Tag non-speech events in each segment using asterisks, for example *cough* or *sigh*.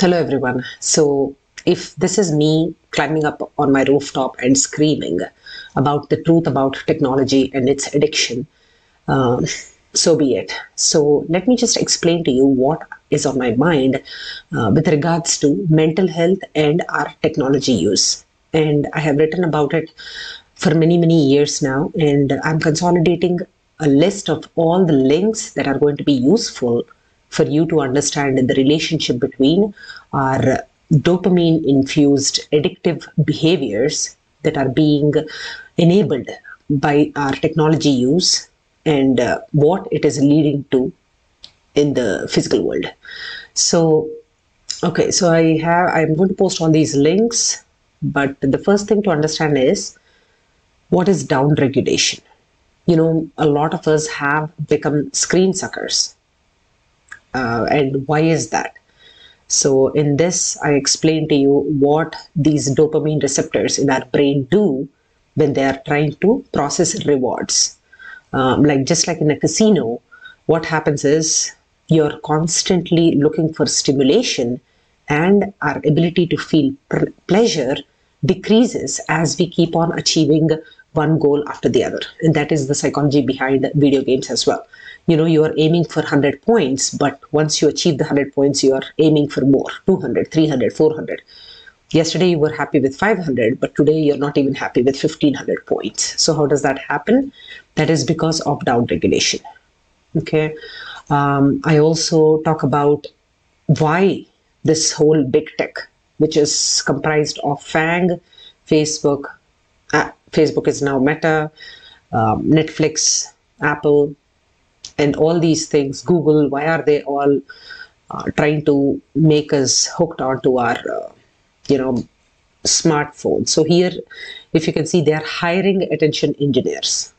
Hello, everyone. So, if this is me climbing up on my rooftop and screaming about the truth about technology and its addiction, um, so be it. So, let me just explain to you what is on my mind uh, with regards to mental health and our technology use. And I have written about it for many, many years now, and I'm consolidating a list of all the links that are going to be useful for you to understand the relationship between our dopamine infused addictive behaviors that are being enabled by our technology use and uh, what it is leading to in the physical world. So okay so i have i'm going to post all these links but the first thing to understand is what is down regulation. You know a lot of us have become screen suckers uh, and why is that? So in this i explain to you what these dopamine receptors in our brain do when they are trying to process rewards. Um, like just like in a casino what happens is you're constantly looking for stimulation and our ability to feel pr- pleasure decreases as we keep on achieving one goal after the other. And that is the psychology behind video games as well. You know you are aiming for 100 points but once you achieve the 100 points you are aiming for more 200 300 400 yesterday you were happy with 500 but today you're not even happy with 1500 points. So how does that happen? That is because of down regulation. Okay. Um, i also talk about why this whole big tech which is comprised of FAANG facebook facebook is now meta um, netflix apple and all these things google why are they all uh, trying to make us hooked onto our uh, you know smartphones so here if you can see they are hiring attention engineers.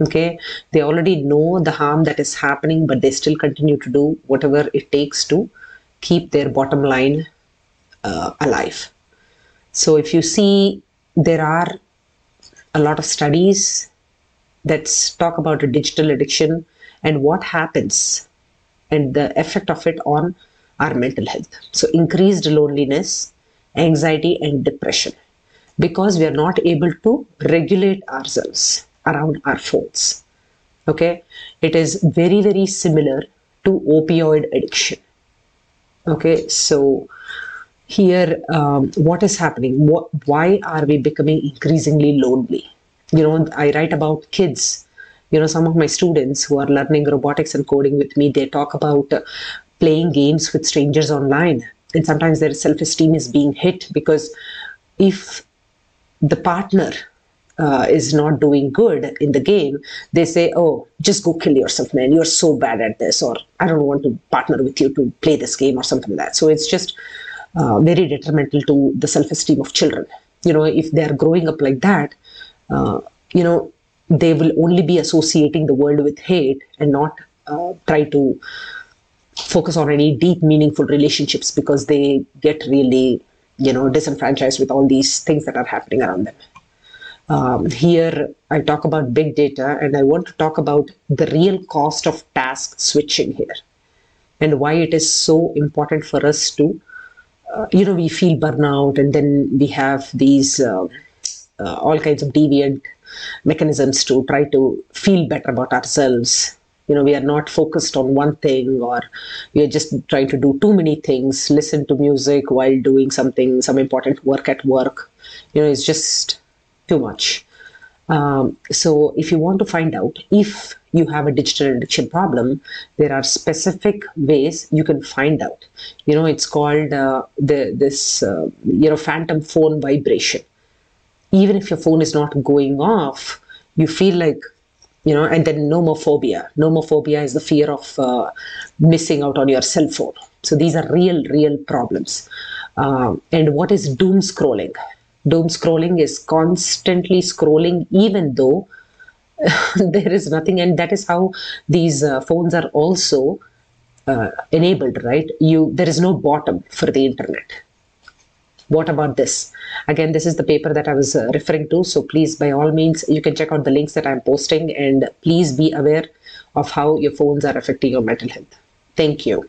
Okay? They already know the harm that is happening but they still continue to do whatever it takes to keep their bottom line uh, alive. So if you see there are a lot of studies that talk about a digital addiction and what happens and the effect of it on our mental health. So, increased loneliness, anxiety, and depression because we are not able to regulate ourselves around our phones. Okay, it is very, very similar to opioid addiction. Okay, so here, um, what is happening? What, why are we becoming increasingly lonely? You know, I write about kids you know some of my students who are learning robotics and coding with me they talk about uh, playing games with strangers online and sometimes their self-esteem is being hit because if the partner uh, is not doing good in the game, they say, Oh, just go kill yourself, man. You're so bad at this, or I don't want to partner with you to play this game, or something like that. So it's just uh, very detrimental to the self esteem of children. You know, if they're growing up like that, uh, you know, they will only be associating the world with hate and not uh, try to focus on any deep meaningful relationships because they get really you know disenfranchised with all these things that are happening around them um, here i talk about big data and i want to talk about the real cost of task switching here and why it is so important for us to you know we feel burnout and then we have these uh, uh, all kinds of deviant mechanisms to try to feel better about ourselves. You know we are not focused on one thing or we are just trying to do too many things listen to music while doing something some important work at work. You know it's just too much um, so if you want to find out if you have a digital addiction problem there are specific ways you can find out you know it's called uh, the this uh, you know phantom phone vibration even if your phone is not going off, you feel like, you know, and then nomophobia. Nomophobia is the fear of uh, missing out on your cell phone. So these are real, real problems. Um, and what is doom scrolling? Doom scrolling is constantly scrolling, even though *laughs* there is nothing. And that is how these uh, phones are also uh, enabled, right? You there is no bottom for the internet. What about this? Again this is the paper that i was uh, referring to. So please by all means you can check out the links that i'm posting and please be aware of how your phones are affecting your mental health. Thank you